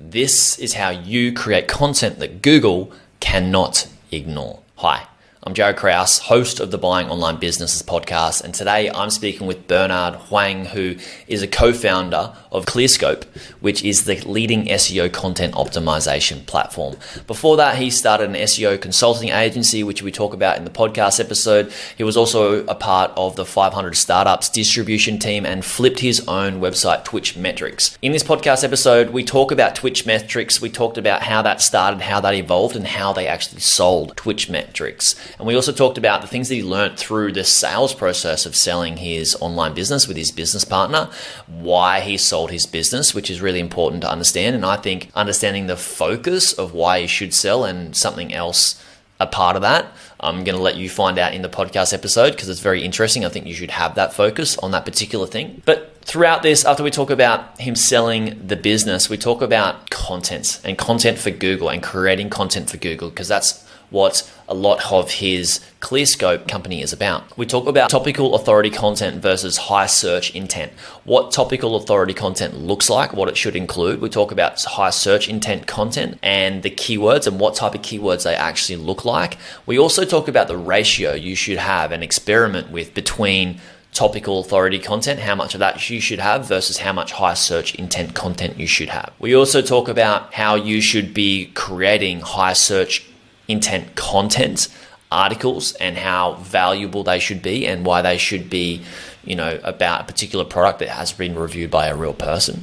This is how you create content that Google cannot ignore. Hi. I'm Jaryd Krause, host of the Buying Online Businesses podcast, and today I'm speaking with Bernard Huang, who is a co founder of ClearScope, which is the leading SEO content optimization platform. Before that, he started an SEO consulting agency, which we talk about in the podcast episode. He was also a part of the 500 Startups distribution team and flipped his own website, Twitch Metrics. In this podcast episode, we talk about Twitch Metrics, we talked about how that started, how that evolved, and how they actually sold Twitch Metrics. And we also talked about the things that he learned through the sales process of selling his online business with his business partner, why he sold his business, which is really important to understand. And I think understanding the focus of why you should sell and something else a part of that. I'm going to let you find out in the podcast episode because it's very interesting. I think you should have that focus on that particular thing. But throughout this, after we talk about him selling the business, we talk about content and content for Google and creating content for Google because that's what a lot of his ClearScope company is about. We talk about topical authority content versus high search intent, what topical authority content looks like, what it should include. We talk about high search intent content and the keywords and what type of keywords they actually look like. We also talk about the ratio you should have and experiment with between topical authority content, how much of that you should have versus how much high search intent content you should have. We also talk about how you should be creating high search intent content articles and how valuable they should be and why they should be you know about a particular product that has been reviewed by a real person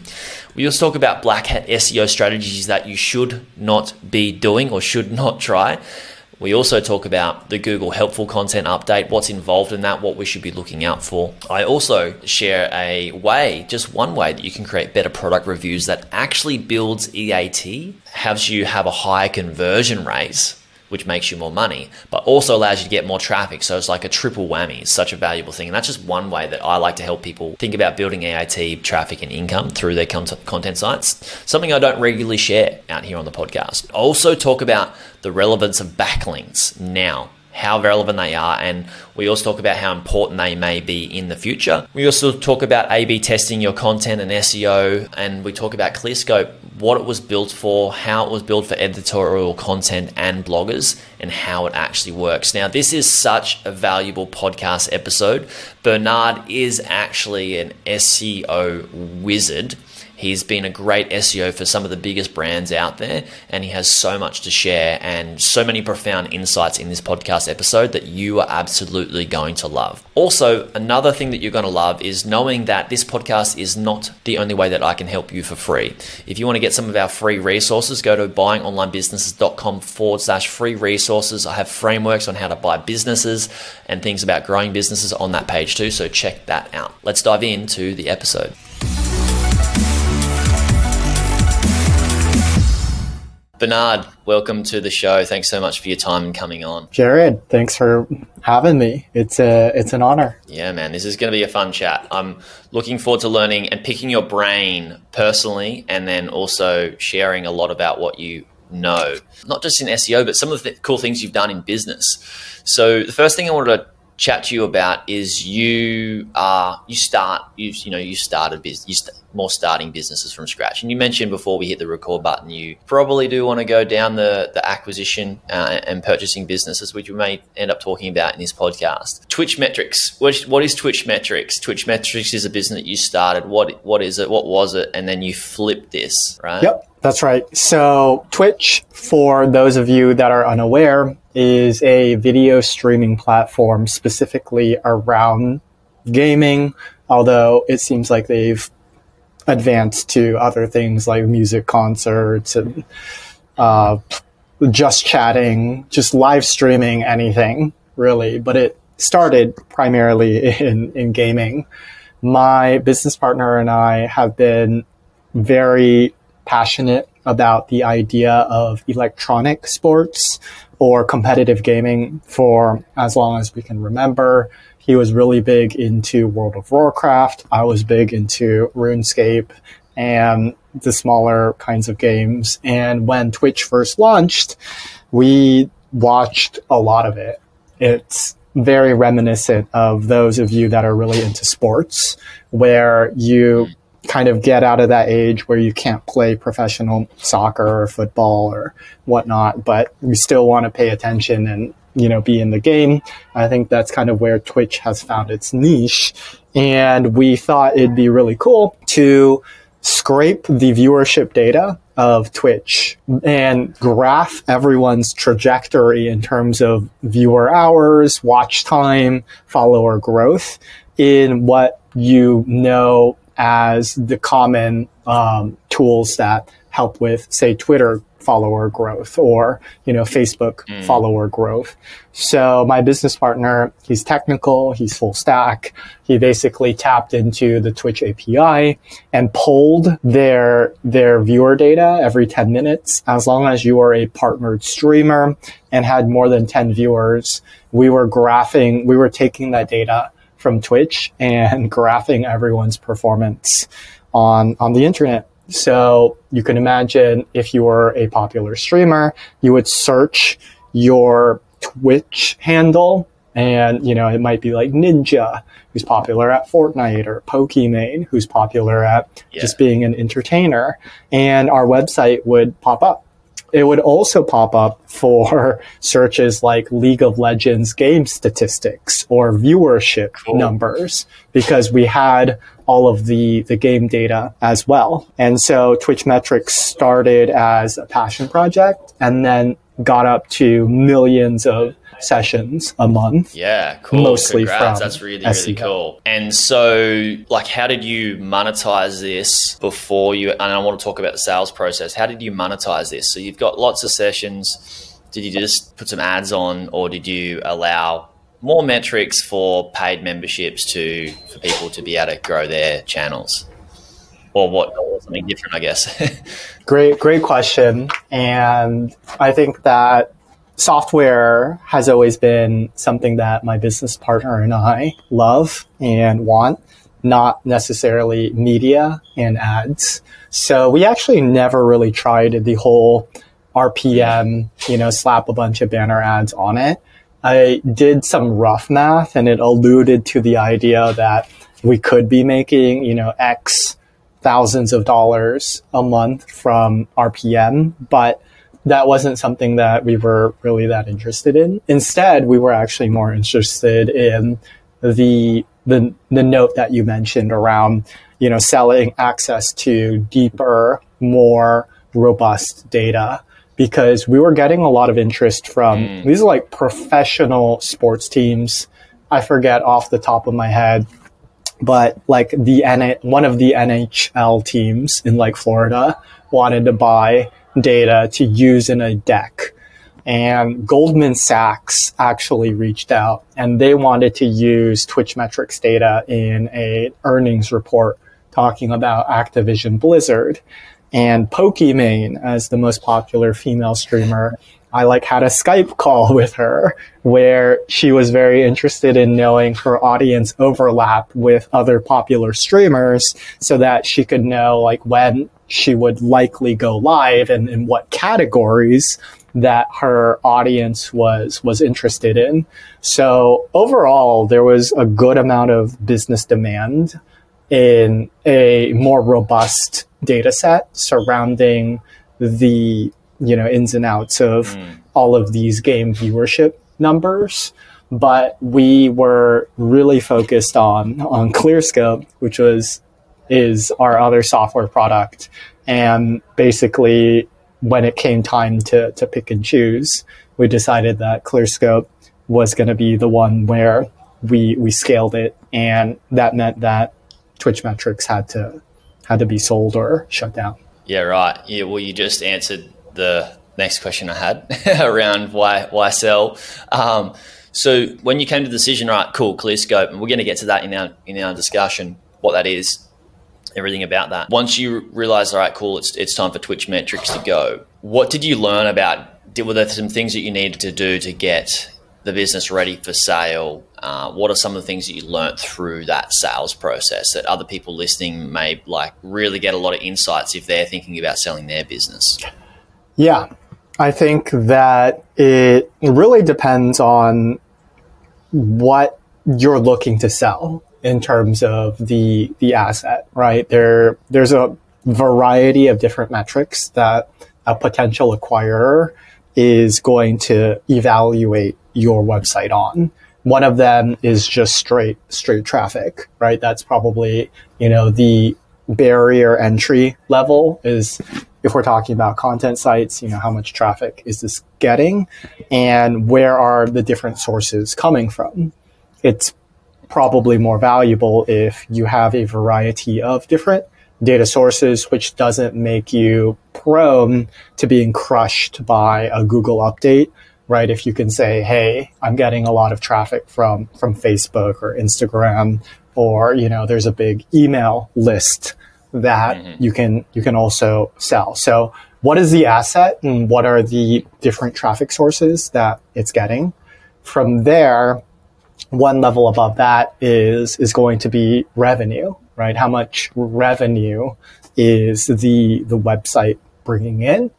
we also talk about black hat seo strategies that you should not be doing or should not try we also talk about the Google helpful content update, what's involved in that, what we should be looking out for. I also share a way, just one way that you can create better product reviews that actually builds EAT, helps you have a higher conversion rate which makes you more money, but also allows you to get more traffic. So it's like a triple whammy. It's such a valuable thing. And that's just one way that I like to help people think about building AIT traffic and income through their content sites. Something I don't regularly share out here on the podcast. I also talk about the relevance of backlinks now how relevant they are, and we also talk about how important they may be in the future. We also talk about A B testing your content and SEO, and we talk about ClearScope, what it was built for, how it was built for editorial content and bloggers, and how it actually works. Now, this is such a valuable podcast episode. Bernard is actually an SEO wizard He's been a great SEO for some of the biggest brands out there, and he has so much to share and so many profound insights in this podcast episode that you are absolutely going to love. Also, another thing that you're going to love is knowing that this podcast is not the only way that I can help you for free. If you want to get some of our free resources, go to buyingonlinebusinesses.com forward slash free resources. I have frameworks on how to buy businesses and things about growing businesses on that page too, so check that out. Let's dive into the episode. Bernard, welcome to the show. Thanks so much for your time and coming on. Jaryd, thanks for having me. It's a it's an honor. Yeah, man, this is going to be a fun chat. I'm looking forward to learning and picking your brain personally, and then also sharing a lot about what you know, not just in SEO, but some of the cool things you've done in business. So the first thing I wanted to chat to you about is you are you start you you know you started business you more starting businesses from scratch. And you mentioned before we hit the record button you probably do want to go down the the acquisition uh, and purchasing businesses which we may end up talking about in this podcast. Twitch metrics. What, what is twitch metrics? Twitch metrics is a business that you started. What what is it? What was it? And then you flipped this right? Yep that's right so twitch for those of you that are unaware is a video streaming platform specifically around gaming, although it seems like they've advanced to other things like music concerts and uh, just chatting, just live streaming anything really. But it started primarily in, in gaming. My business partner and I have been very passionate about the idea of electronic sports or competitive gaming for as long as we can remember. He was really big into World of Warcraft. I was big into RuneScape and the smaller kinds of games. And when Twitch first launched, we watched a lot of it. It's very reminiscent of those of you that are really into sports, where you kind of get out of that age where you can't play professional soccer or football or whatnot, but you still want to pay attention and you know be in the game. I think that's kind of where Twitch has found its niche, and we thought it'd be really cool to scrape the viewership data of Twitch and graph everyone's trajectory in terms of viewer hours, watch time, follower growth in what you know as the common um, tools that help with, say, Twitter follower growth or you know Facebook mm. follower growth. So my business partner, he's technical, he's full stack. He basically tapped into the Twitch API and pulled their their viewer data every 10 minutes as long as you are a partnered streamer and had more than 10 viewers. We were graphing, we were taking that data from Twitch and graphing everyone's performance on on the internet. So you can imagine if you were a popular streamer, you would search your Twitch handle and, you know, it might be like Ninja, who's popular at Fortnite, or Pokimane, who's popular at yeah. just being an entertainer. And our website would pop up it would also pop up for searches like League of Legends game statistics or viewership cool. numbers because we had all of the, the game data as well. And so Twitch Metrics started as a passion project and then got up to millions of sessions a month. Yeah, cool. Mostly Congrats. from That's really, really SEO. cool. And so, like, how did you monetize this before you? And I want to talk about the sales process. How did you monetize this? So you've got lots of sessions. Did you just put some ads on, or did you allow more metrics for paid memberships to for people to be able to grow their channels? Or what? Or something different, I guess. great, great question. And I think that software has always been something that my business partner and I love and want, not necessarily media and ads. So we actually never really tried the whole RPM, you know, slap a bunch of banner ads on it. I did some rough math and it alluded to the idea that we could be making, you know, X thousands of dollars a month from RPM, but that wasn't something that we were really that interested in. Instead, we were actually more interested in the the the note that you mentioned around you know selling access to deeper, more robust data because we were getting a lot of interest from mm. these are like professional sports teams. I forget off the top of my head, but like the N- one of the NHL teams in like Florida wanted to buy data to use in a deck. And Goldman Sachs actually reached out and they wanted to use Twitch metrics data in a earnings report talking about Activision Blizzard. And Pokimane, as the most popular female streamer, I like had a Skype call with her where she was very interested in knowing her audience overlap with other popular streamers so that she could know like when she would likely go live and in what categories that her audience was was interested in. So overall, there was a good amount of business demand in a more robust data set surrounding the you know ins and outs of mm. all of these game viewership numbers but we were really focused on on clearscope which was is our other software product. And basically, when it came time to, to pick and choose, we decided that ClearScope was going to be the one where we, we scaled it. And that meant that Twitch metrics had to, had to be sold or shut down. Yeah, right. Yeah, well, you just answered the next question I had around why, why sell. Um, so when you came to the decision, right, cool, ClearScope, and we're going to get to that in our, in our discussion, what that is everything about that. Once you realize, all right, cool, it's, it's time for Twitch metrics to go. What did you learn about? Did, Were there some things that you needed to do to get the business ready for sale? Uh, what are some of the things that you learned through that sales process that other people listening may like really get a lot of insights if they're thinking about selling their business? Yeah, I think that it really depends on what you're looking to sell in terms of the the asset, right? There there's a variety of different metrics that a potential acquirer is going to evaluate your website on. One of them is just straight straight traffic, right? That's probably, you know, the barrier entry level is if we're talking about content sites, you know, how much traffic is this getting and where are the different sources coming from? It's probably more valuable if you have a variety of different data sources, which doesn't make you prone to being crushed by a Google update, right? If you can say, Hey, I'm getting a lot of traffic from, from Facebook or Instagram, or, you know, there's a big email list that mm-hmm. you can, you can also sell. So what is the asset and what are the different traffic sources that it's getting? From there, one level above that is, is going to be revenue, right? How much revenue is the, the website bringing in?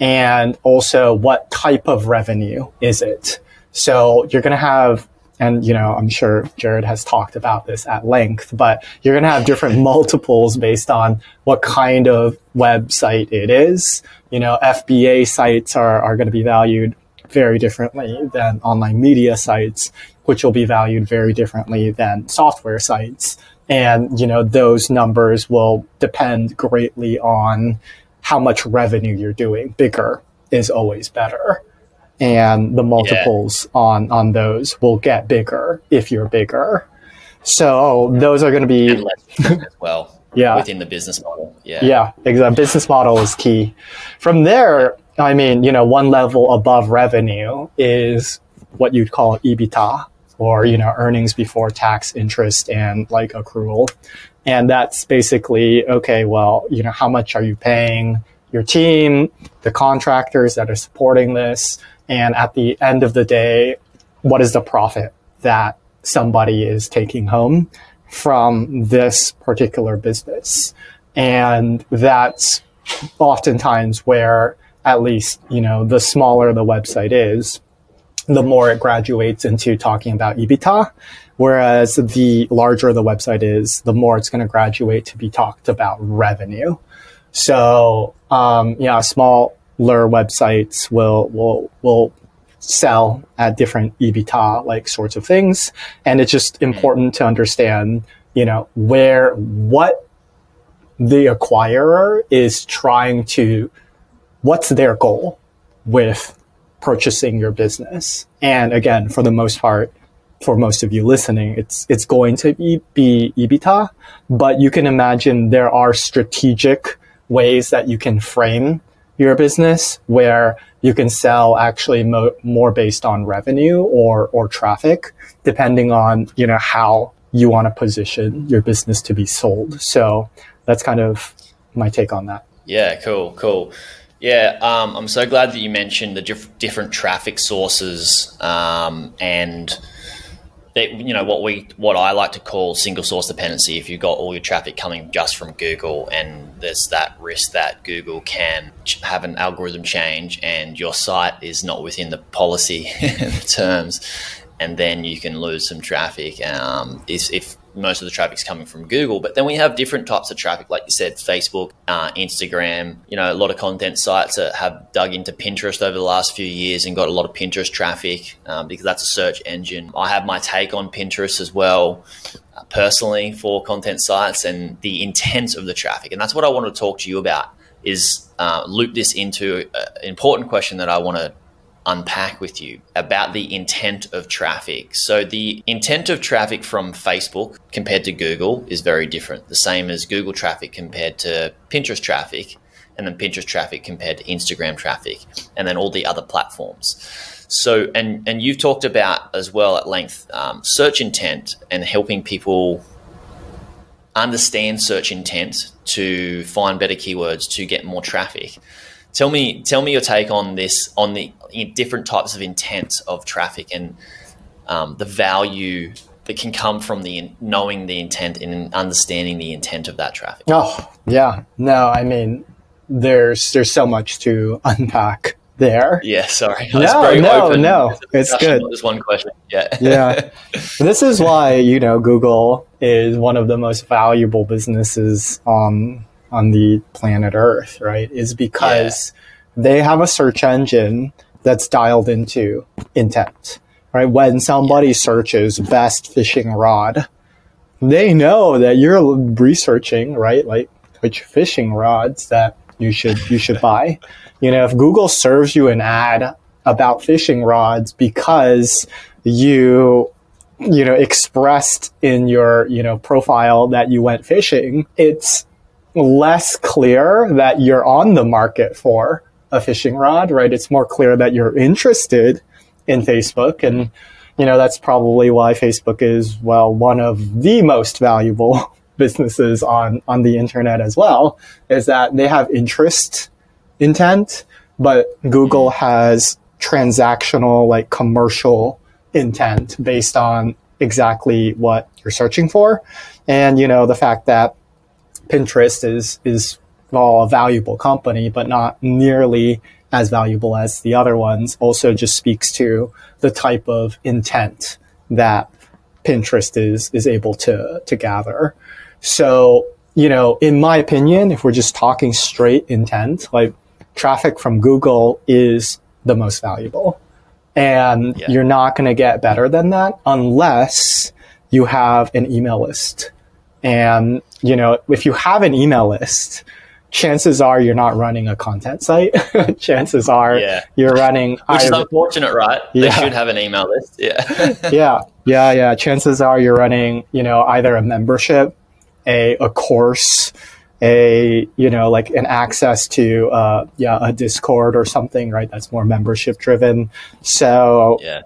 And also what type of revenue is it? So you're going to have, and you know, I'm sure Jaryd has talked about this at length, but you're going to have different multiples based on what kind of website it is. You know, FBA sites are, are going to be valued very differently than online media sites, which will be valued very differently than software sites. And, you know, those numbers will depend greatly on how much revenue you're doing. Bigger is always better. And the multiples yeah. on, on those will get bigger if you're bigger. So those are going to be as well. yeah. Within the business model. Yeah. Yeah. Exactly. Business model is key. From there, I mean, you know, one level above revenue is what you'd call EBITDA or, you know, earnings before tax, interest, and like accrual. And that's basically, okay, well, you know, how much are you paying your team, the contractors that are supporting this? And at the end of the day, what is the profit that somebody is taking home from this particular business? And that's oftentimes where at least, you know, the smaller the website is, the more it graduates into talking about EBITDA. Whereas the larger the website is, the more it's going to graduate to be talked about revenue. So, um, yeah, smaller websites will, will, will sell at different EBITDA like sorts of things. And it's just important to understand, you know, where, what the acquirer is trying to, what's their goal with purchasing your business. And again, for the most part, for most of you listening, it's it's going to be, be EBITDA, but you can imagine there are strategic ways that you can frame your business where you can sell actually mo- more based on revenue or or traffic, depending on you know how you want to position your business to be sold. So that's kind of my take on that. Yeah, cool, cool. Yeah, um, I'm so glad that you mentioned the diff- different traffic sources um, and that you know what we what I like to call single source dependency. If you've got all your traffic coming just from Google, and there's that risk that Google can have an algorithm change, and your site is not within the policy terms, and then you can lose some traffic. Um, if, if most of the traffic's coming from Google. But then we have different types of traffic, like you said, Facebook, uh, Instagram. You know, a lot of content sites that have dug into Pinterest over the last few years and got a lot of Pinterest traffic um, because that's a search engine. I have my take on Pinterest as well. Uh, personally, for content sites and the intent of the traffic, and that's what I want to talk to you about. Is uh, loop this into an important question that I want to unpack with you about the intent of traffic. So, the intent of traffic from Facebook compared to Google is very different, the same as Google traffic compared to Pinterest traffic, and then Pinterest traffic compared to Instagram traffic, and then all the other platforms. So, and, and you've talked about as well at length um, search intent and helping people understand search intent to find better keywords to get more traffic. Tell me, tell me your take on this, on the different types of intent of traffic and um, the value that can come from the knowing the intent and understanding the intent of that traffic. Oh, yeah. No, I mean, there's there's so much to unpack there. Yeah, sorry. No, no, no. It's good. Just one question. Yeah. yeah. This is why, you know, Google is one of the most valuable businesses on on the planet Earth, right? Is because yeah. they have a search engine that's dialed into intent. Right? When somebody yeah. searches best fishing rod, they know that you're researching, right? Like which fishing rods that you should you should buy. You know, if Google serves you an ad about fishing rods because you you know expressed in your you know profile that you went fishing, it's less clear that you're on the market for a fishing rod, right? It's more clear that you're interested in Facebook and you know that's probably why Facebook is well one of the most valuable businesses on on the internet as well is that they have interest intent, but Google mm-hmm. has transactional, like commercial intent based on exactly what you're searching for. And, you know, the fact that Pinterest is, is well, a valuable company, but not nearly as valuable as the other ones also just speaks to the type of intent that Pinterest is, is able to, to gather. So, you know, in my opinion, if we're just talking straight intent, like traffic from Google is the most valuable. And yeah. you're not going to get better than that unless you have an email list. And, you know, if you have an email list, chances are you're not running a content site. chances are yeah. you're running. Which either, is unfortunate, right? Yeah. They should have an email list. Yeah. yeah. Yeah. Yeah. Chances are you're running, you know, either a membership, a, a course, a you know like an access to uh, yeah a Discord or something, right? That's more membership driven. So yeah.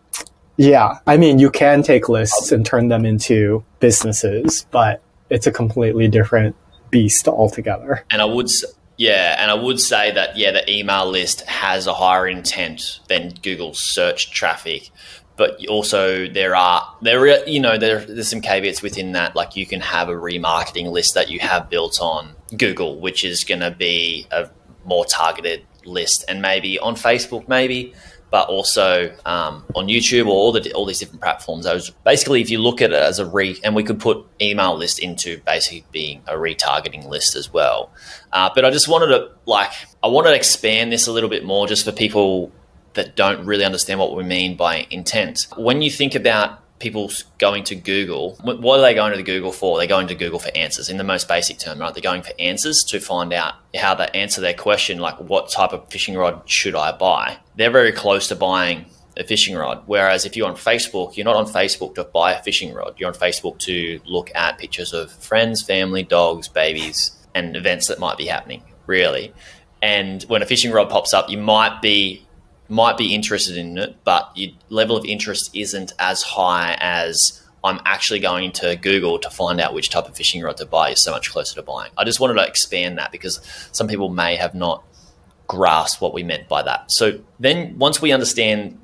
Yeah, I mean, you can take lists and turn them into businesses, but it's a completely different beast altogether. And I would, yeah, and I would say that yeah, the email list has a higher intent than Google search traffic but also there are there are, you know there, there's some caveats within that like you can have a remarketing list that you have built on Google which is going to be a more targeted list and maybe on Facebook maybe but also um, on YouTube or all the all these different platforms those basically if you look at it as a re and we could put email list into basically being a retargeting list as well uh, but I just wanted to like I wanted to expand this a little bit more just for people that don't really understand what we mean by intent. When you think about people going to Google, what are they going to the Google for? They're going to Google for answers in the most basic term, right? They're going for answers to find out how they answer their question, like what type of fishing rod should I buy? They're very close to buying a fishing rod. Whereas if you're on Facebook, you're not on Facebook to buy a fishing rod. You're on Facebook to look at pictures of friends, family, dogs, babies, and events that might be happening, really. And when a fishing rod pops up, you might be might be interested in it, but your level of interest isn't as high as I'm actually going to Google to find out which type of fishing rod to buy is so much closer to buying. I just wanted to expand that because some people may have not grasped what we meant by that. So then once we understand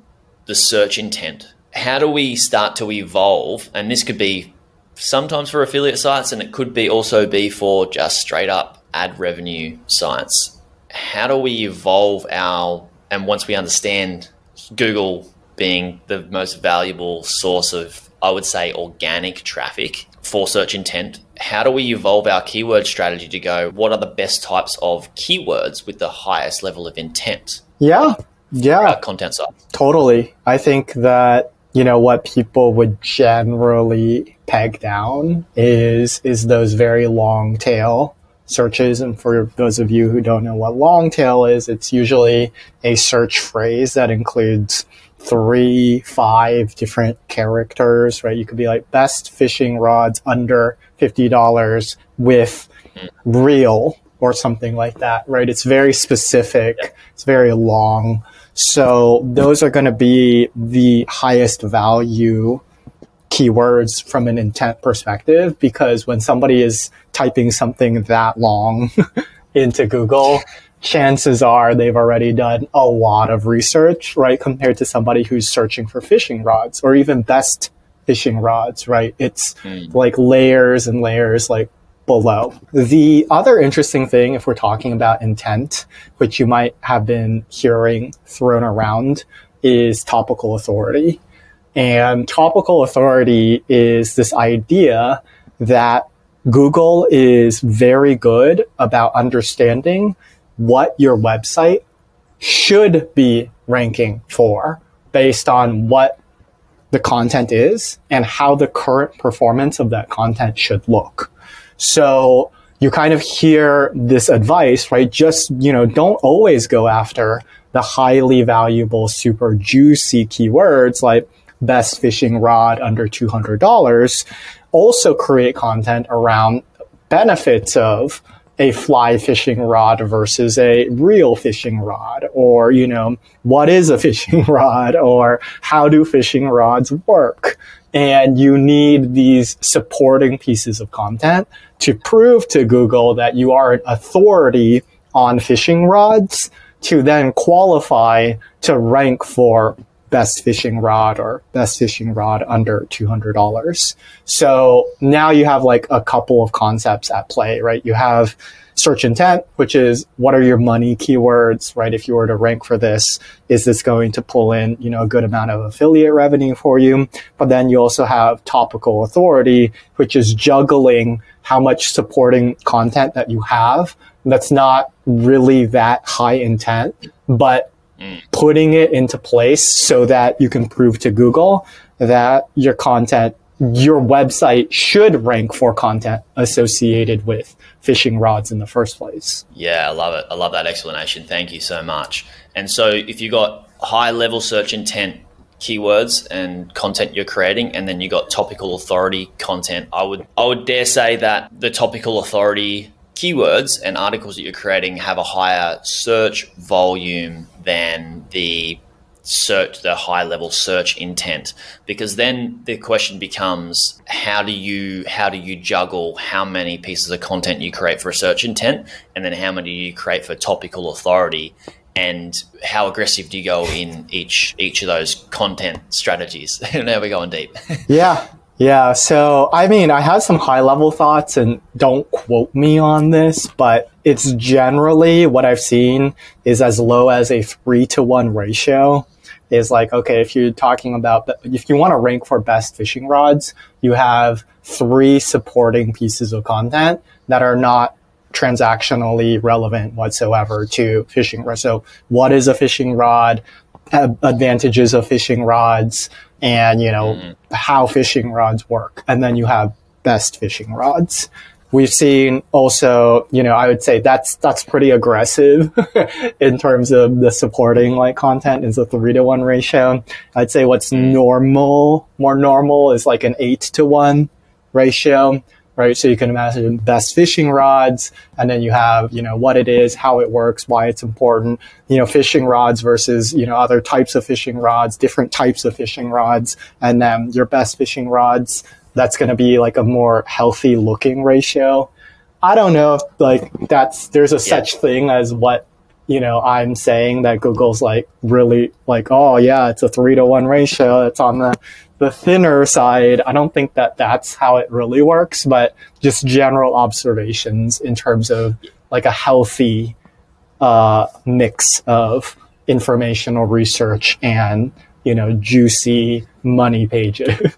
the search intent, how do we start to evolve? And this could be sometimes for affiliate sites and it could be also be for just straight up ad revenue sites. How do we evolve our and once we understand Google being the most valuable source of, I would say, organic traffic for search intent, how do we evolve our keyword strategy to go, what are the best types of keywords with the highest level of intent? Yeah. Yeah. Uh, content side. Totally. I think that, you know, what people would generally peg down is is those very long tail searches. And for those of you who don't know what long tail is, it's usually a search phrase that includes three, five different characters, right? You could be like best fishing rods under $50 with reel or something like that, right? It's very specific. It's very long. So those are going to be the highest value keywords from an intent perspective because when somebody is typing something that long into Google, chances are they've already done a lot of research, right? Compared to somebody who's searching for fishing rods or even best fishing rods, right? It's mm. like layers and layers, like below. The other interesting thing, if we're talking about intent, which you might have been hearing thrown around, is topical authority. And topical authority is this idea that Google is very good about understanding what your website should be ranking for based on what the content is and how the current performance of that content should look. So you kind of hear this advice, right? Just, you know, don't always go after the highly valuable, super juicy keywords like best fishing rod under $200. Also create content around benefits of a fly fishing rod versus a real fishing rod or you know what is a fishing rod or how do fishing rods work and you need these supporting pieces of content to prove to Google that you are an authority on fishing rods to then qualify to rank for best fishing rod or best fishing rod under $200. So now you have like a couple of concepts at play, right? You have search intent, which is what are your money keywords, right? If you were to rank for this, is this going to pull in, you know, a good amount of affiliate revenue for you? But then you also have topical authority, which is juggling how much supporting content that you have that's not really that high intent, but putting it into place so that you can prove to Google that your content your website should rank for content associated with fishing rods in the first place. Yeah, I love it. I love that explanation. Thank you so much. And so if you got high level search intent keywords and content you're creating and then you got topical authority content, I would I would dare say that the topical authority keywords and articles that you're creating have a higher search volume than the search the high level search intent. Because then the question becomes how do you how do you juggle how many pieces of content you create for a search intent and then how many do you create for topical authority? And how aggressive do you go in each each of those content strategies? Now we're going deep. Yeah yeah so i mean i have some high level thoughts and don't quote me on this but it's generally what i've seen is as low as a three to one ratio is like, okay, if you're talking about, if you want to rank for best fishing rods, you have three supporting pieces of content that are not transactionally relevant whatsoever to fishing rod. So what is a fishing rod? Advantages of fishing rods and, you know, mm-hmm. how fishing rods work. And then you have best fishing rods. We've seen also, you know, I would say that's that's pretty aggressive in terms of the supporting like content is a three to one ratio. I'd say what's mm. normal, more normal is like an eight to one ratio, right? So you can imagine best fishing rods, and then you have, you know, what it is, how it works, why it's important, you know, fishing rods versus, you know, other types of fishing rods, different types of fishing rods, and then your best fishing rods that's going to be like a more healthy looking ratio. I don't know if like that's there's a yeah. such thing as what you know I'm saying that Google's like really like oh yeah it's a three to one ratio it's on the the thinner side. I don't think that that's how it really works, but just general observations in terms of like a healthy uh, mix of informational research and you know juicy money pages.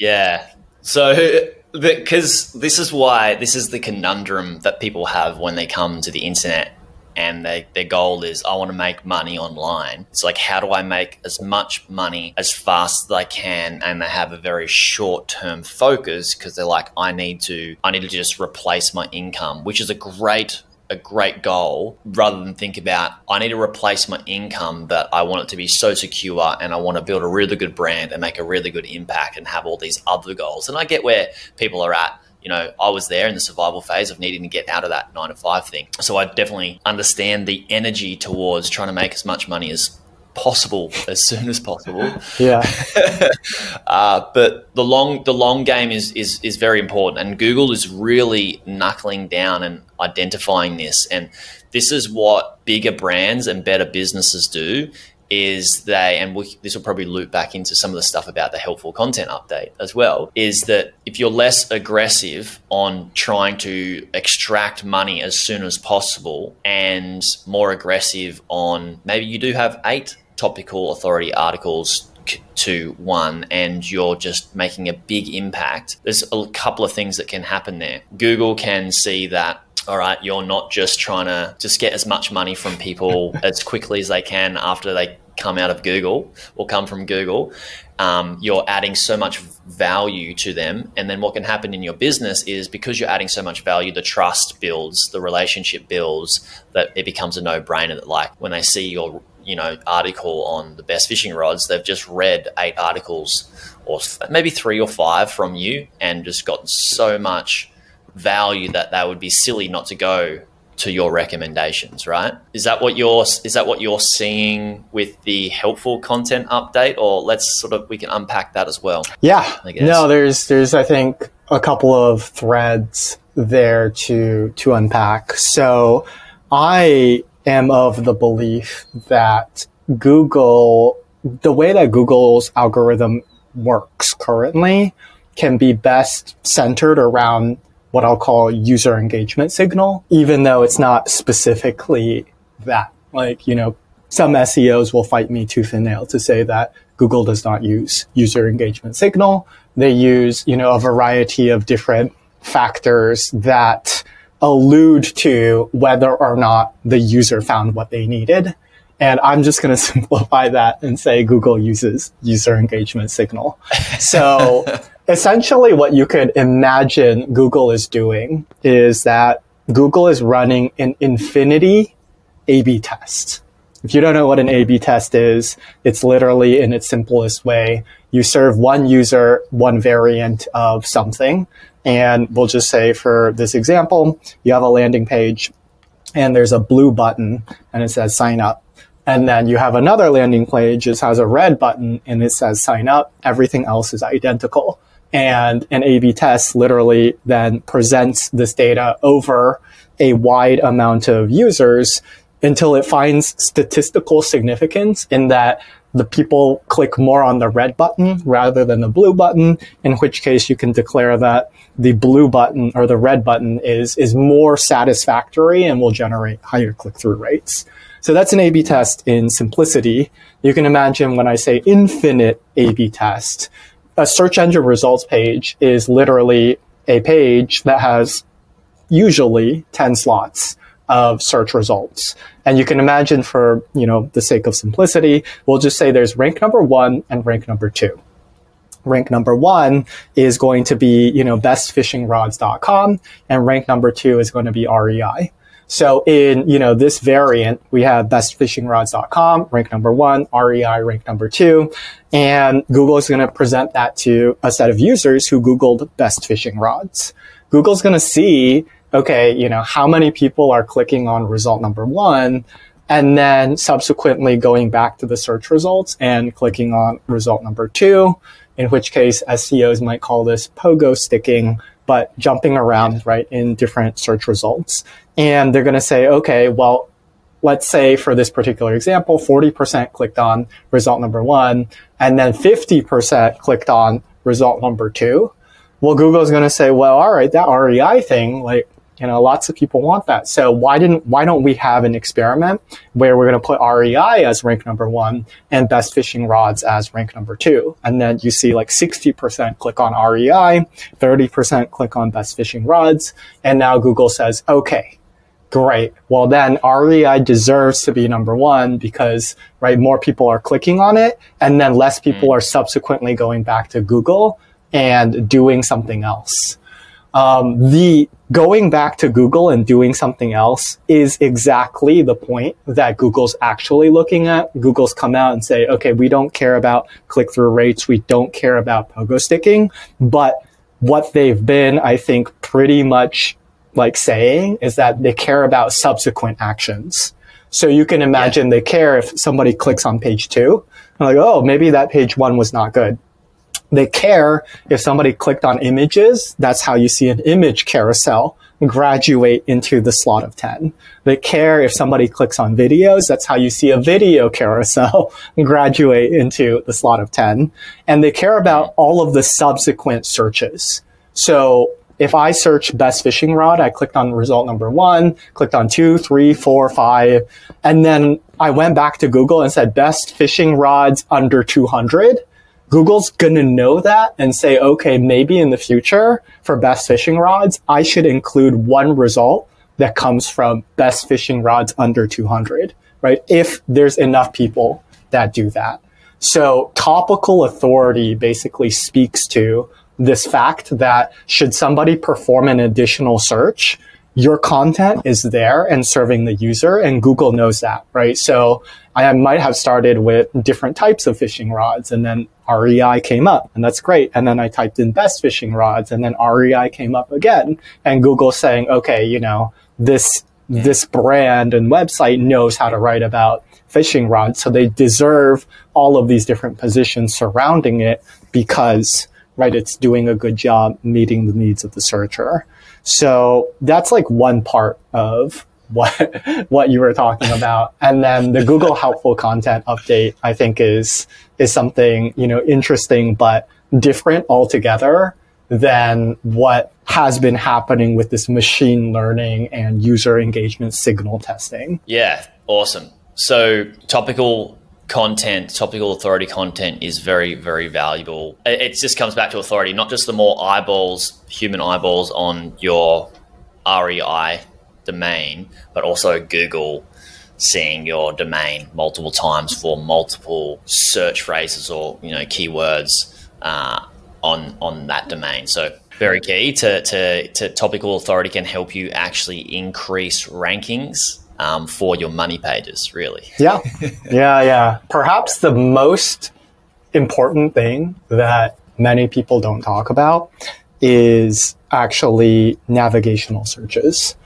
Yeah. So, because this is why this is the conundrum that people have when they come to the internet and they, their goal is I want to make money online. It's like how do I make as much money as fast as I can and they have a very short term focus because they're like I need to I need to just replace my income, which is a great a great goal rather than think about I need to replace my income, but I want it to be so secure and I want to build a really good brand and make a really good impact and have all these other goals. And I get where people are at. You know, I was there in the survival phase of needing to get out of that nine to five thing. So I definitely understand the energy towards trying to make as much money as possible as soon as possible. Yeah. uh, but the long the long game is is is very important, and Google is really knuckling down and identifying this. And this is what bigger brands and better businesses do. Is they, and we, this will probably loop back into some of the stuff about the helpful content update as well, is that if you're less aggressive on trying to extract money as soon as possible and more aggressive on maybe you do have eight topical authority articles to one and you're just making a big impact, there's a couple of things that can happen there. Google can see that all right, you're not just trying to just get as much money from people as quickly as they can after they come out of Google or come from Google. Um, you're adding so much value to them. And then what can happen in your business is because you're adding so much value, the trust builds, the relationship builds, that it becomes a no brainer that, like, when they see your you know article on the best fishing rods they've just read eight articles or maybe three or five from you and just gotten so much value that that would be silly not to go to your recommendations, right? Is that what you're is that what you're seeing with the helpful content update or let's sort of we can unpack that as well. Yeah. No, there's there's I think a couple of threads there to to unpack. So I am of the belief that Google the way that Google's algorithm works currently can be best centered around what I'll call user engagement signal, even though it's not specifically that. Like, you know, some SEOs will fight me tooth and nail to say that Google does not use user engagement signal. They use, you know, a variety of different factors that allude to whether or not the user found what they needed. And I'm just going to simplify that and say Google uses user engagement signal. So essentially what you could imagine Google is doing is that Google is running an infinity A-B test. If you don't know what an A-B test is, it's literally in its simplest way. You serve one user, one variant of something. And we'll just say for this example, you have a landing page and there's a blue button and it says sign up. And then you have another landing page that has a red button and it says sign up. Everything else is identical. And an A-B test literally then presents this data over a wide amount of users until it finds statistical significance in that the people click more on the red button rather than the blue button, in which case you can declare that the blue button or the red button is, is more satisfactory and will generate higher click through rates. So that's an A-B test in simplicity. You can imagine when I say infinite A-B test, a search engine results page is literally a page that has usually 10 slots of search results. And you can imagine for, you know, the sake of simplicity, we'll just say there's rank number one and rank number two. Rank number one is going to be, you know, bestfishingrods.com and rank number two is going to be REI. So in, you know, this variant, we have bestfishingrods.com, rank number one, REI, rank number two. And Google is going to present that to a set of users who Googled best fishing rods. Google's going to see, okay, you know, how many people are clicking on result number one and then subsequently going back to the search results and clicking on result number two, in which case SEOs might call this pogo sticking, but jumping around, right, in different search results. And they're going to say, okay, well, let's say for this particular example, 40% clicked on result number one, and then 50% clicked on result number two. Well, Google's going to say, well, all right, that REI thing, like, you know, lots of people want that. So why didn't, why don't we have an experiment where we're going to put REI as rank number one and best fishing rods as rank number two? And then you see like 60% click on REI, 30% click on best fishing rods. And now Google says, okay, great. Well, then REI deserves to be number one because, right, more people are clicking on it and then less people mm. are subsequently going back to Google and doing something else. Um, the going back to Google and doing something else is exactly the point that Google's actually looking at. Google's come out and say, okay, we don't care about click through rates. We don't care about pogo sticking. But what they've been, I think, pretty much like saying is that they care about subsequent actions. So you can imagine yeah. they care if somebody clicks on page two. like, oh, maybe that page one was not good. They care if somebody clicked on images. That's how you see an image carousel graduate into the slot of 10. They care if somebody clicks on videos. That's how you see a video carousel graduate into the slot of 10. And they care about all of the subsequent searches. So if I search best fishing rod, I clicked on result number one, clicked on two, three, four, five, and then I went back to Google and said best fishing rods under 200 Google's going to know that and say, okay, maybe in the future for best fishing rods, I should include one result that comes from best fishing rods under 200, right? If there's enough people that do that. So topical authority basically speaks to this fact that should somebody perform an additional search, your content is there and serving the user and Google knows that, right? So I might have started with different types of fishing rods and then REI came up and that's great. And then I typed in best fishing rods and then REI came up again and Google saying, okay, you know, this, this brand and website knows how to write about fishing rods. So they deserve all of these different positions surrounding it because, right, it's doing a good job meeting the needs of the searcher. So that's like one part of what what you were talking about. And then the Google helpful content update, I think is is something, you know, interesting but different altogether than what has been happening with this machine learning and user engagement signal testing. Yeah, awesome. So topical content, topical authority content is very, very valuable. It just comes back to authority, not just the more eyeballs, human eyeballs on your REI domain, but also Google seeing your domain multiple times for multiple search phrases or you know keywords uh, on on that domain. So very key to, to, to topical authority can help you actually increase rankings um, for your money pages. Really. Yeah, yeah, yeah. Perhaps the most important thing that many people don't talk about is actually navigational searches.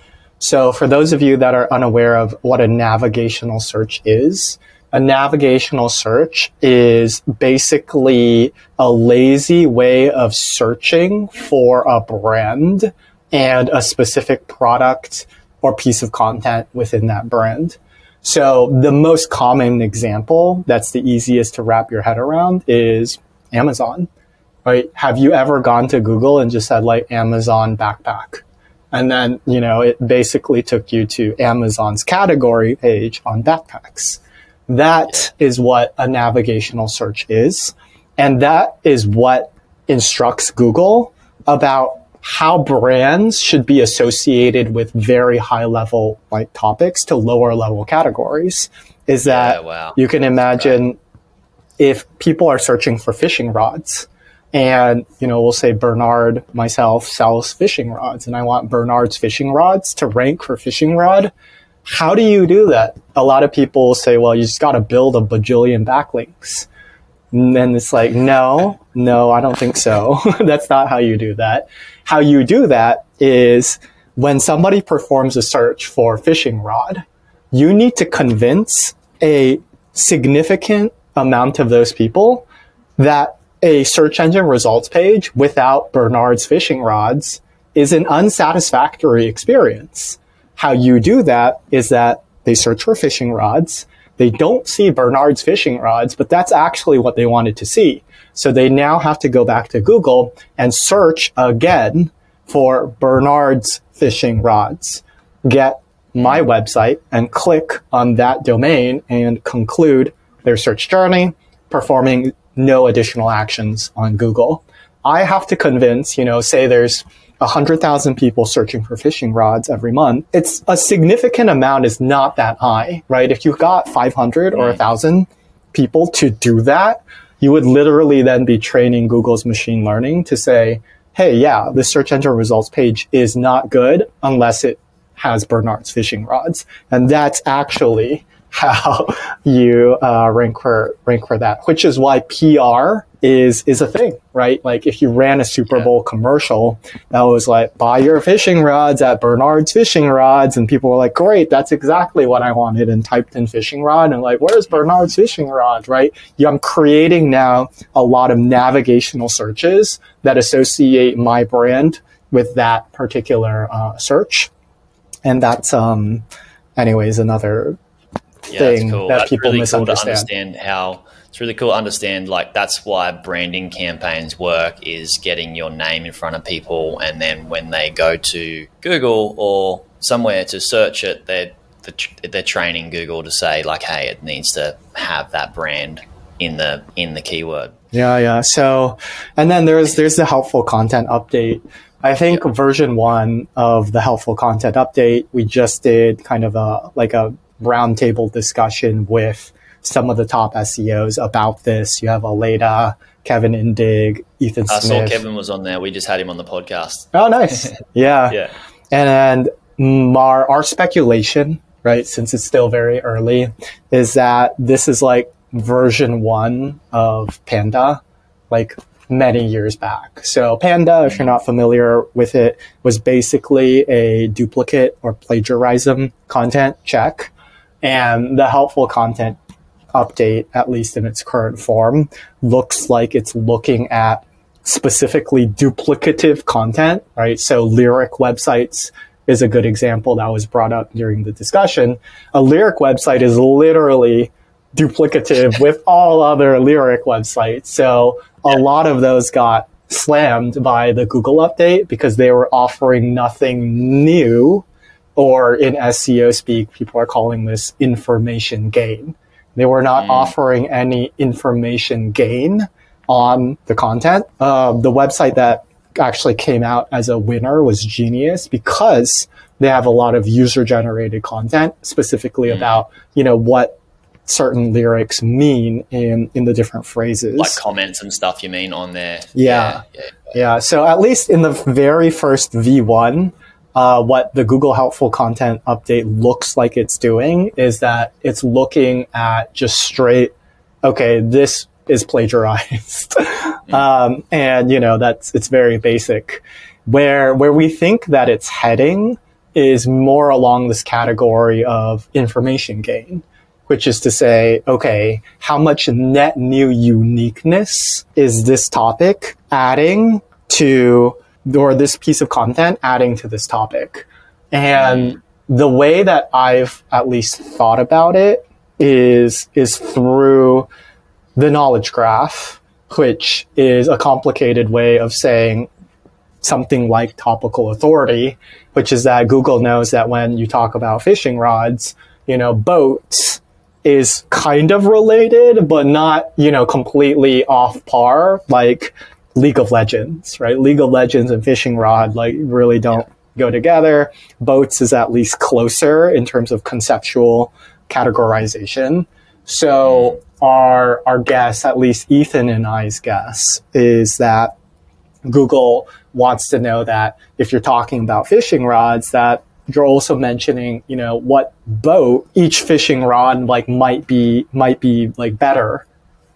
So for those of you that are unaware of what a navigational search is, a navigational search is basically a lazy way of searching for a brand and a specific product or piece of content within that brand. So the most common example that's the easiest to wrap your head around is Amazon, right? Have you ever gone to Google and just said like Amazon backpack? And then, you know, it basically took you to Amazon's category page on backpacks. That is what a navigational search is. And that is what instructs Google about how brands should be associated with very high level like topics to lower level categories. Is that yeah, wow. you can imagine if people are searching for fishing rods, and, you know, we'll say Bernard, myself, sells fishing rods, and I want Bernard's fishing rods to rank for fishing rod. How do you do that? A lot of people say, well, you just got to build a bajillion backlinks. And then it's like, no, no, I don't think so. That's not how you do that. How you do that is when somebody performs a search for fishing rod, you need to convince a significant amount of those people that a search engine results page without Bernard's fishing rods is an unsatisfactory experience. How you do that is that they search for fishing rods. They don't see Bernard's fishing rods, but that's actually what they wanted to see. So they now have to go back to Google and search again for Bernard's fishing rods, get my website and click on that domain and conclude their search journey, performing no additional actions on Google. I have to convince, you know, say there's 100,000 people searching for fishing rods every month. It's a significant amount is not that high, right? If you've got 500 or 1,000 people to do that, you would literally then be training Google's machine learning to say, hey, yeah, the search engine results page is not good unless it has Bernard's fishing rods. And that's actually how you uh, rank for rank for that, which is why PR is is a thing, right? Like if you ran a Super Bowl commercial that was like buy your fishing rods at Bernard's Fishing Rods, and people were like, great, that's exactly what I wanted, and typed in fishing rod, and like, where's Bernard's Fishing Rod, right? Yeah, I'm creating now a lot of navigational searches that associate my brand with that particular uh, search. And that's, um, anyways, another Yeah, thing cool. that That's people really cool to understand how it's really cool to understand like that's why branding campaigns work is getting your name in front of people and then when they go to Google or somewhere to search it they're they're training Google to say like hey it needs to have that brand in the in the keyword. Yeah, yeah. So, and then there's there's the helpful content update. I think version one of the helpful content update, we just did kind of a like a roundtable discussion with some of the top SEOs about this. You have Aleyda, Kevin Indig, Ethan I saw Kevin was on there. We just had him on the podcast. Oh, nice. yeah. Yeah. And mm, our, our speculation, right, since it's still very early, is that this is like version one of Panda, like many years back. So Panda, if you're not familiar with it, was basically a duplicate or plagiarism content check. And the helpful content update, at least in its current form, looks like it's looking at specifically duplicative content, right? So lyric websites is a good example that was brought up during the discussion. A lyric website is literally duplicative with all other lyric websites. So a lot of those got slammed by the Google update because they were offering nothing new or in SEO speak, people are calling this information gain. They were not offering any information gain on the content. Uh, the website that actually came out as a winner was Genius because they have a lot of user generated content specifically about, you know, what certain lyrics mean in, in the different phrases. Like comments and stuff you mean on there. Yeah. Yeah. Yeah, so at least in the very first V1, uh, what the Google Helpful Content update looks like it's doing is that it's looking at just straight, okay, this is plagiarized. um, and, you know, that's, it's very basic. Where, where we think that it's heading is more along this category of information gain which is to say, okay, how much net new uniqueness is this topic adding to, or this piece of content adding to this topic? And the way that I've at least thought about it is, is through the knowledge graph, which is a complicated way of saying something like topical authority, which is that Google knows that when you talk about fishing rods, you know, boats is kind of related, but not, you know, completely off par, like League of Legends, right? League of Legends and fishing rod, like, really don't go together. Boats is at least closer in terms of conceptual categorization. So our, our guess, at least Ethan and I's guess, is that Google wants to know that if you're talking about fishing rods, that you're also mentioning, you know, what boat each fishing rod like might be might be like better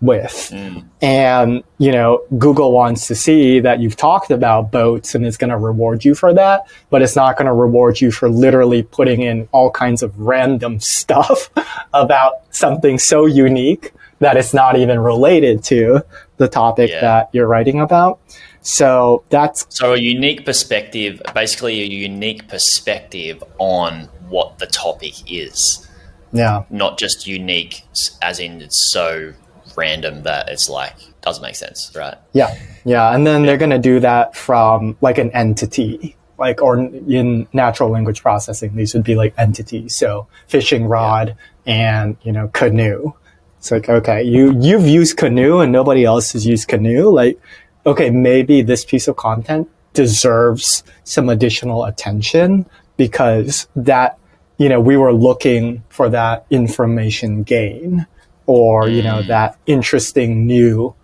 with. Mm. And, you know, Google wants to see that you've talked about boats and it's going to reward you for that, but it's not going to reward you for literally putting in all kinds of random stuff about something so unique that it's not even related to the topic Yeah. that you're writing about. So that's So a unique perspective, basically a unique perspective on what the topic is, yeah. not just unique as in it's so random that it's like doesn't make sense, right? Yeah, yeah, and then they're going to do that from like an entity, like or in natural language processing, these would be like entities. So fishing rod and you know canoe. It's like okay, you you've used canoe and nobody else has used canoe. Like okay, maybe this piece of content deserves some additional attention because that you know we were looking for that information gain or you know mm. that interesting new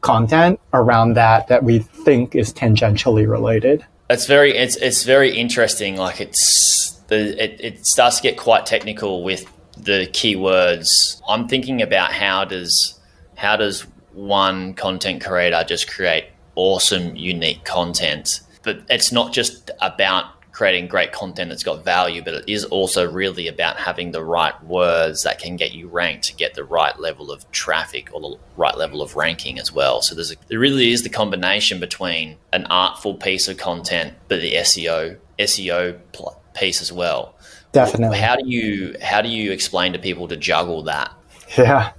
content around that that we think is tangentially related. It's very it's it's very interesting. Like it's the it, it starts to get quite technical with the keywords. I'm thinking about how does how does one content creator just create awesome, unique content, but it's not just about creating great content that's got value, but it is also really about having the right words that can get you ranked to get the right level of traffic or the right level of ranking as well. So there's a, there really is the combination between an artful piece of content, but the SEO SEO piece as well. Definitely. How do you how do you explain to people to juggle that? Yeah.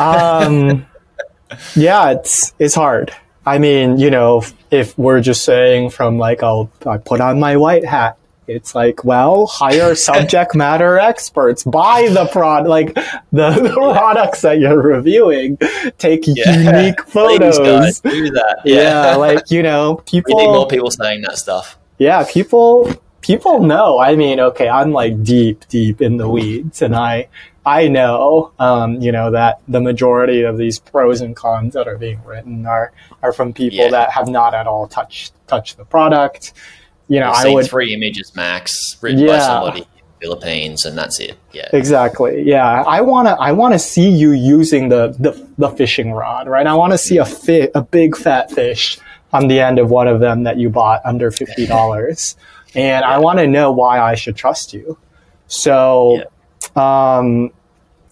Um, yeah, it's it's hard. I mean, you know, if we're just saying from like, I'll I put on my white hat. It's like, well, hire subject matter experts, buy the product, like the, the products that you're reviewing, take yeah. unique photos. Guys, do that. Yeah. yeah, like you know, people. We need more people saying that stuff. Yeah, people people know. I mean, okay, I'm like deep, deep in the weeds, and I I know, um, you know, that the majority of these pros and cons that are being written are are from people yeah. that have not at all touched touched the product. You know, I would three images max written yeah. by somebody in the Philippines, and that's it. Yeah, exactly. Yeah, I wanna I wanna see you using the the, the fishing rod, right? I want to see a fit a big fat fish on the end of one of them that you bought under fifty dollars, and yeah. I want to know why I should trust you. So. Um,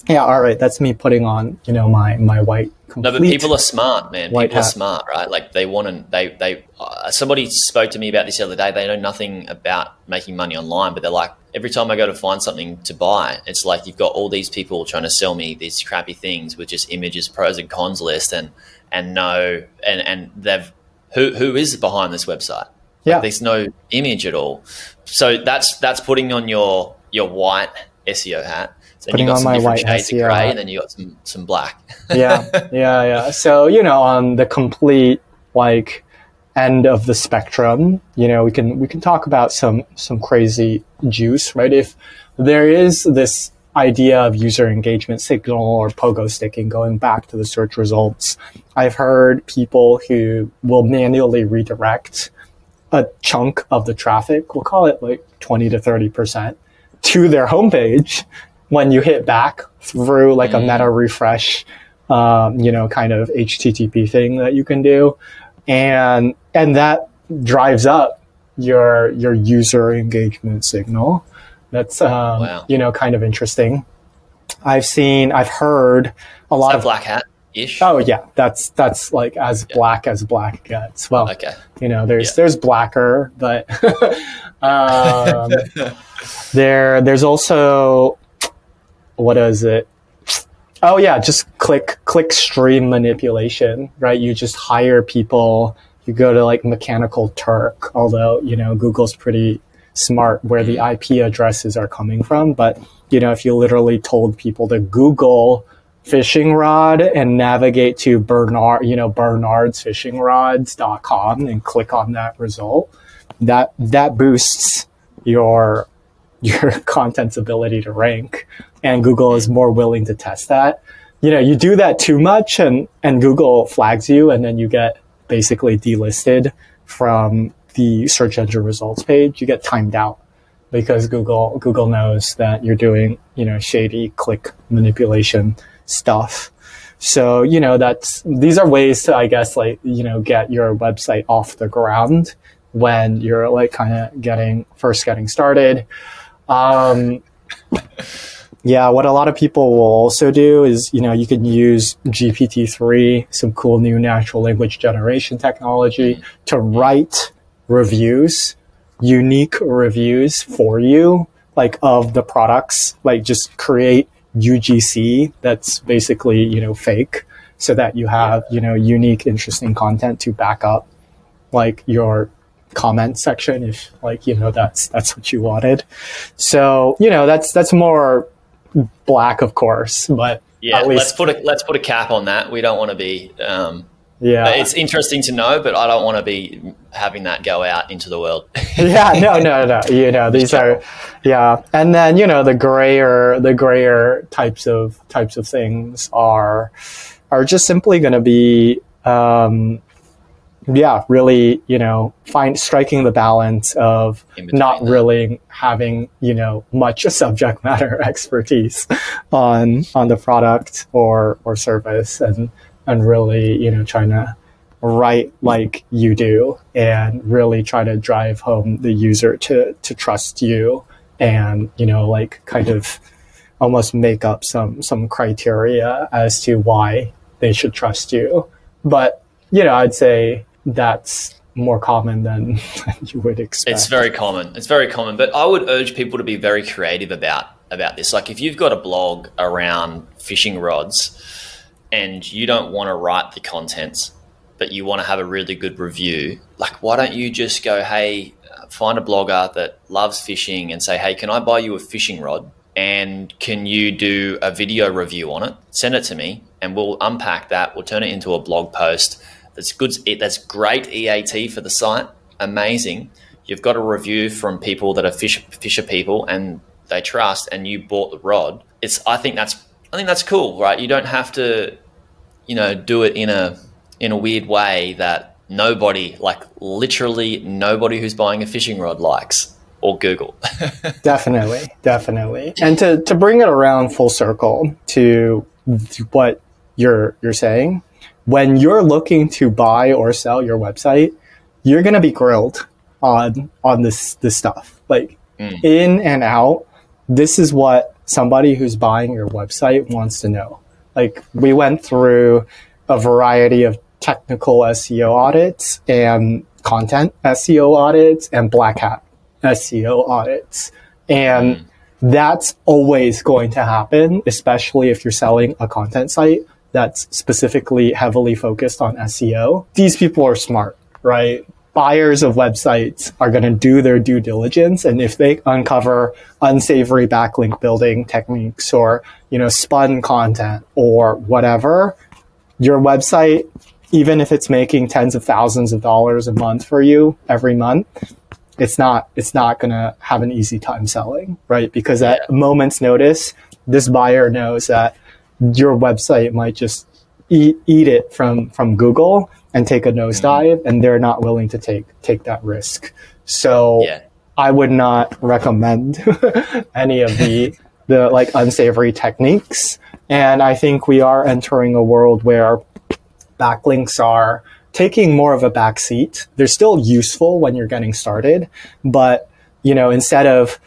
yeah, all right. That's me putting on, you know, my my white. No, but people are smart, man. People hat. are smart, right? Like they want to. They they. Uh, somebody spoke to me about this the other day. They know nothing about making money online, but they're like, every time I go to find something to buy, it's like you've got all these people trying to sell me these crappy things with just images, pros and cons list, and and no, and and they've who who is behind this website? Yeah, there's no image at all. So that's that's putting on your your white SEO hat then putting on my white shades of gray, and then you got some some black. yeah, yeah, yeah. So you know, on the complete like end of the spectrum, you know, we can we can talk about some some crazy juice, right? If there is this idea of user engagement signal or pogo sticking going back to the search results, I've heard people who will manually redirect a chunk of the traffic, we'll call it like 20 to 30%, to their homepage when you hit back through like a meta mm. refresh, um, you know, kind of HTTP thing that you can do, and and that drives up your your user engagement signal. That's um, wow. you know kind of interesting. I've seen, I've heard a lot of black hat. Ish. Oh yeah, that's that's like as yeah. black as black gets. Well, okay. you know, there's yeah. there's blacker, but um, there there's also what is it? Oh yeah, just click click stream manipulation, right? You just hire people. You go to like Mechanical Turk, although you know Google's pretty smart where the mm. IP addresses are coming from. But you know, if you literally told people to Google fishing rod and navigate to Bernard, you know, Bernard's fishing rods.com and click on that result, that that boosts your your content's ability to rank and Google is more willing to test that. You know, you do that too much and, and Google flags you and then you get basically delisted from the search engine results page. You get timed out because Google, Google knows that you're doing, you know, shady click manipulation stuff. So, you know, that's, these are ways to, I guess, like, you know, get your website off the ground when you're like kind of getting, first getting started. Um, yeah, what a lot of people will also do is, you know, you can use GPT-3, some cool new natural language generation technology to write reviews, unique reviews for you, like of the products, like just create UGC that's basically, you know, fake so that you have, you know, unique, interesting content to back up like your comment section if like, you know, that's, that's what you wanted. So, you know, that's, that's more black, of course, but yeah, let's put a let's put a cap on that. We don't want to be. Um, yeah, it's interesting to know, but I don't want to be having that go out into the world. yeah, no, no, no. You know, these are, yeah, and then you know the grayer, the grayer types of types of things are are just simply going to be um, yeah, really, you know, find striking the balance of not that. really having, you know, much subject matter expertise on on the product or or service and and really, you know, trying to write like you do and really try to drive home the user to to trust you and you know like kind of almost make up some some criteria as to why they should trust you but you know i'd say that's more common than, you would expect it's very common it's very common but i would urge people to be very creative about about this like if you've got a blog around fishing rods and you don't want to write the contents, but you want to have a really good review, like why don't you just go, hey, find a blogger that loves fishing and say, hey, can I buy you a fishing rod? And can you do a video review on it? Send it to me and we'll unpack that. We'll turn it into a blog post. That's good. That's great EAT for the site. Amazing. You've got a review from people that are fish, fisher people and they trust and you bought the rod. It's, I think that's, I think that's cool, right? You don't have to, you know, do it in a, in a weird way that nobody, like literally nobody who's buying a fishing rod likes or Google. definitely, definitely. And to, to bring it around full circle to what you're you're saying, when you're looking to buy or sell your website, you're gonna be grilled on on this this stuff. Like mm. in and out, this is what somebody who's buying your website wants to know. Like we went through a variety of technical SEO audits and content SEO audits and black hat SEO audits. And mm. that's always going to happen, especially if you're selling a content site that's specifically heavily focused on SEO. These people are smart, right? Buyers of websites are going to do their due diligence. And if they uncover unsavory backlink building techniques or, you know, spun content or whatever, your website even if it's making tens of thousands of dollars a month for you every month, it's not it's not going to have an easy time selling, right? Because at a moment's notice, this buyer knows that your website might just eat eat it from from Google and take a nosedive, mm-hmm. and they're not willing to take take that risk. So yeah. I would not recommend any of the the like unsavory techniques. And I think we are entering a world where backlinks are taking more of a backseat. They're still useful when you're getting started, but you know, instead of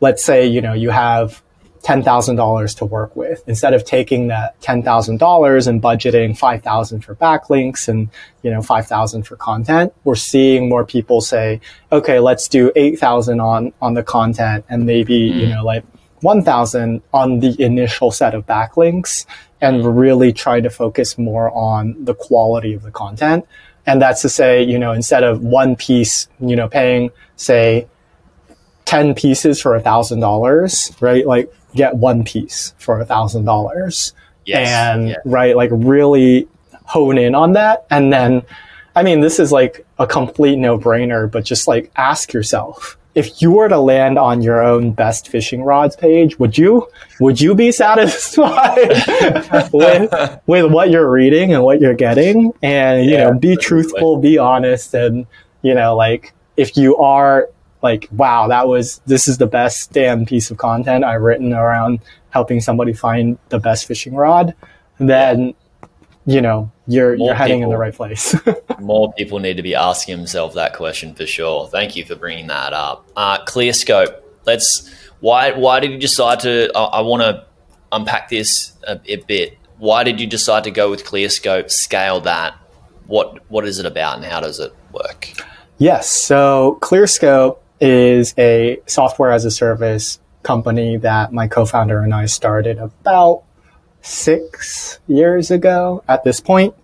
let's say, you know, you have $10,000 to work with. Instead of taking that $10,000 and budgeting 5,000 for backlinks and, you know, 5,000 for content, we're seeing more people say, okay, let's do 8,000 on, on the content and maybe, mm. you know, like 1,000 on the initial set of backlinks and really try to focus more on the quality of the content. And that's to say, you know, instead of one piece, you know, paying, say, 10 pieces for a thousand dollars, right? Like get one piece for a thousand dollars. And yes. right, like really hone in on that. And then, I mean, this is like a complete no brainer, but just like ask yourself, if you were to land on your own best fishing rods page, would you would you be satisfied with with what you're reading and what you're getting? And you yeah, know, be truthful, be honest, and you know, like if you are like, wow, that was this is the best damn piece of content I've written around helping somebody find the best fishing rod, then you know you're more you're heading people, in the right place. more people need to be asking themselves that question for sure. Thank you for bringing that up. Uh, ClearScope. Let's. Why why did you decide to? I, I want to unpack this a, a, bit. Why did you decide to go with ClearScope? Scale that. What what is it about and how does it work? Yes. So ClearScope is a software as a service company that my co-founder and I started about six years ago at this point.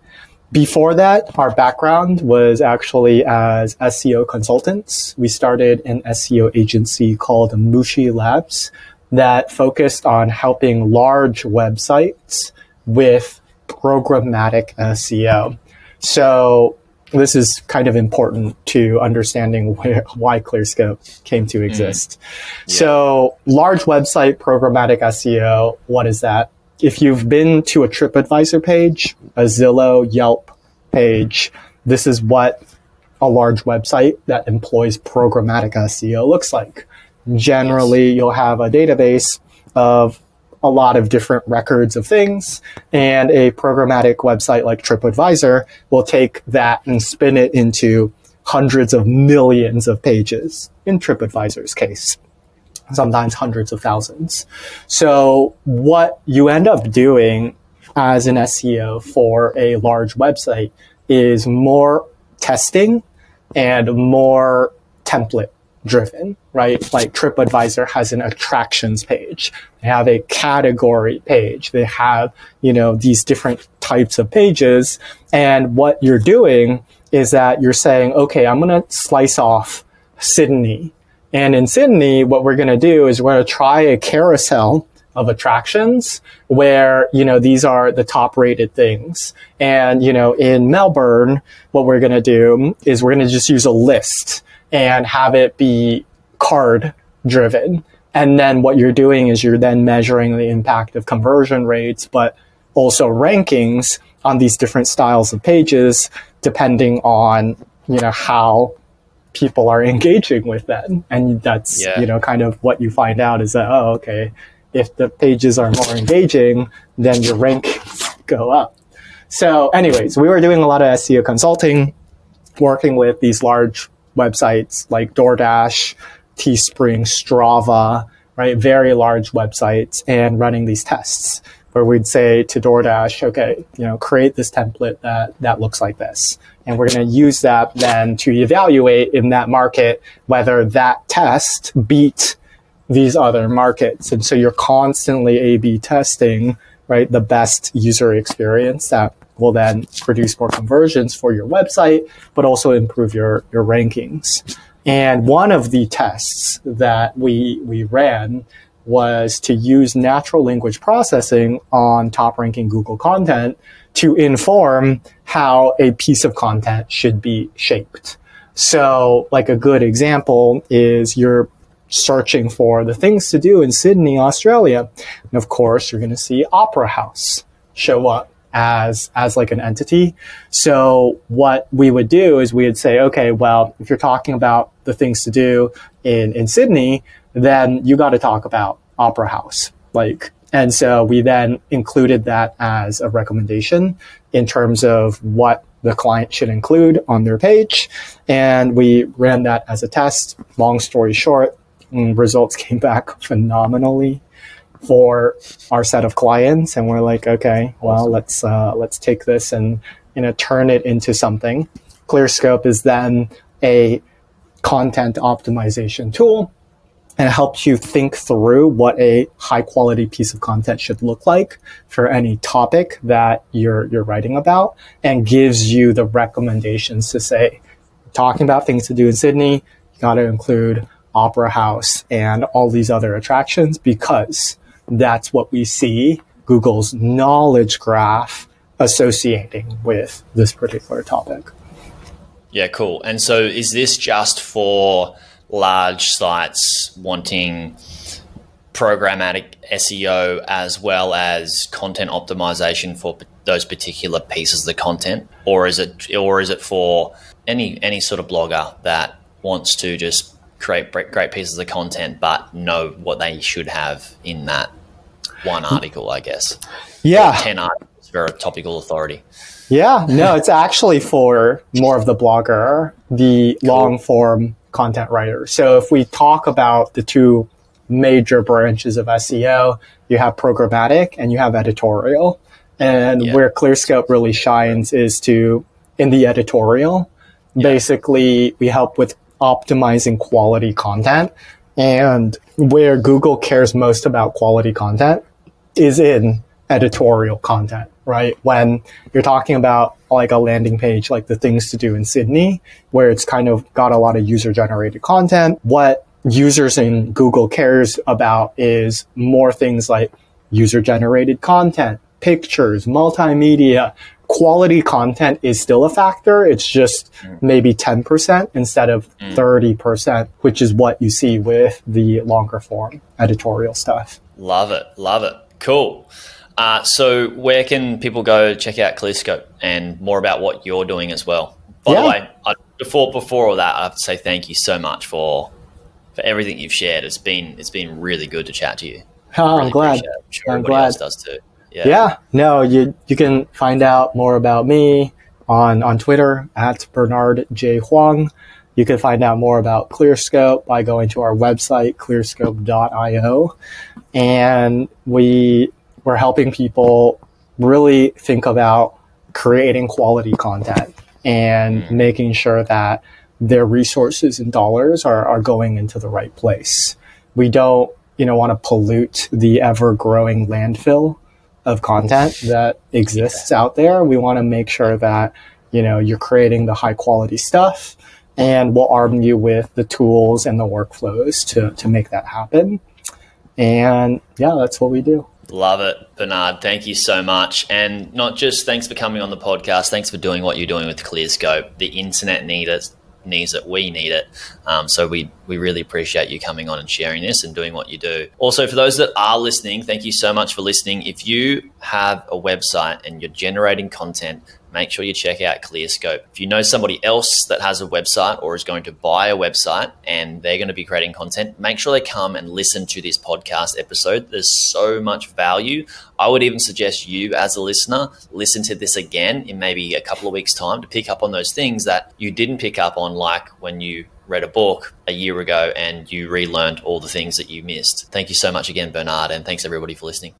Before that, our background was actually as SEO consultants. We started an SEO agency called Mushi Labs that focused on helping large websites with programmatic SEO. So this is kind of important to understanding where, why ClearScope came to mm-hmm. exist. Mm. Yeah. So large website programmatic SEO, what is that? if you've been to a TripAdvisor page, a Zillow, Yelp page, this is what a large website that employs programmatic SEO looks like. Generally, you'll have a database of a lot of different records of things. And a programmatic website like TripAdvisor will take that and spin it into hundreds of millions of pages in TripAdvisor's case, sometimes hundreds of thousands. So what you end up doing as an SEO for a large website is more testing and more template driven, right? Like TripAdvisor has an attractions page. They have a category page. They have, you know, these different types of pages. And what you're doing is that you're saying, okay, I'm going to slice off Sydney. And in Sydney, what we're going to do is we're going to try a carousel of attractions where, you know, these are the top rated things. And, you know, in Melbourne, what we're going to do is we're going to just use a list and have it be card driven. And then what you're doing is you're then measuring the impact of conversion rates, but also rankings on these different styles of pages, depending on, you know, how people are engaging with them. And that's, yeah. you know, kind of what you find out is that, oh, okay, if the pages are more engaging, then your rank go up. So anyways, we were doing a lot of SEO consulting, working with these large websites like DoorDash, Teespring, Strava, right? Very large websites and running these tests where we'd say to DoorDash, okay, you know, create this template that, that looks like this. And we're going to use that then to evaluate in that market whether that test beat these other markets. And so you're constantly A B testing, right? The best user experience that will then produce more conversions for your website, but also improve your, your rankings. And one of the tests that we, we ran was to use natural language processing on top ranking Google content to inform how a piece of content should be shaped. So like a good example is you're searching for the things to do in Sydney, Australia. And of course, you're going to see Opera House show up as as like an entity. So what we would do is we would say, okay, well, if you're talking about the things to do in in Sydney, then you got to talk about Opera House. Like and so we then included that as a recommendation in terms of what the client should include on their page. And we ran that as a test. Long story short, results came back phenomenally for our set of clients and we're like okay well let's uh, let's take this and you know turn it into something. Clearscope is then a content optimization tool and it helps you think through what a high quality piece of content should look like for any topic that you're you're writing about and gives you the recommendations to say talking about things to do in Sydney you got to include opera house and all these other attractions because that's what we see Google's knowledge graph associating with this particular topic. Yeah, cool. And so is this just for large sites wanting programmatic SEO as well as content optimization for those particular pieces of the content or is it or is it for any any sort of blogger that wants to just create great pieces of content but know what they should have in that one hmm. article, I guess. Yeah. Or 10 articles for a topical authority. Yeah, no, it's actually for more of the blogger, the cool. long form content writer. So if we talk about the two major branches of SEO, you have programmatic and you have editorial. And yeah. where ClearScope really shines is to, in the editorial, yeah. basically we help with optimizing quality content. And where Google cares most about quality content is in editorial content, right? When you're talking about like a landing page, like the things to do in Sydney, where it's kind of got a lot of user generated content, what users in Google cares about is more things like user generated content, pictures, multimedia, quality content is still a factor. It's just mm. maybe 10% instead of 30%, mm. which is what you see with the longer form editorial stuff. Love it. Love it. Cool. Uh, so, where can people go check out ClearScope and more about what you're doing as well? By yeah. the way, I, before before all that, I have to say thank you so much for for everything you've shared. It's been it's been really good to chat to you. Oh, really I'm glad. I'm, sure I'm glad. does too. Yeah. yeah. No, you you can find out more about me on on Twitter at Bernard J Huang. You can find out more about ClearScope by going to our website, clearscope.io. And we, we're helping people really think about creating quality content and mm-hmm. making sure that their resources and dollars are, are going into the right place. We don't, you know, want to pollute the ever growing landfill of content that exists out there. We want to make sure that, you know, you're creating the high quality stuff and we'll arm you with the tools and the workflows to, to make that happen. And yeah, that's what we do. Love it, Bernard. Thank you so much. And not just thanks for coming on the podcast, thanks for doing what you're doing with ClearScope. The internet needs it, needs it, we need it. Um, so we, we really appreciate you coming on and sharing this and doing what you do. Also, for those that are listening, thank you so much for listening. If you have a website and you're generating content, make sure you check out ClearScope. If you know somebody else that has a website or is going to buy a website and they're going to be creating content, make sure they come and listen to this podcast episode. There's so much value. I would even suggest you, as a listener, listen to this again in maybe a couple of weeks' time to pick up on those things that you didn't pick up on, like when you read a book a year ago and you relearned all the things that you missed. Thank you so much again, Bernard, and thanks everybody for listening.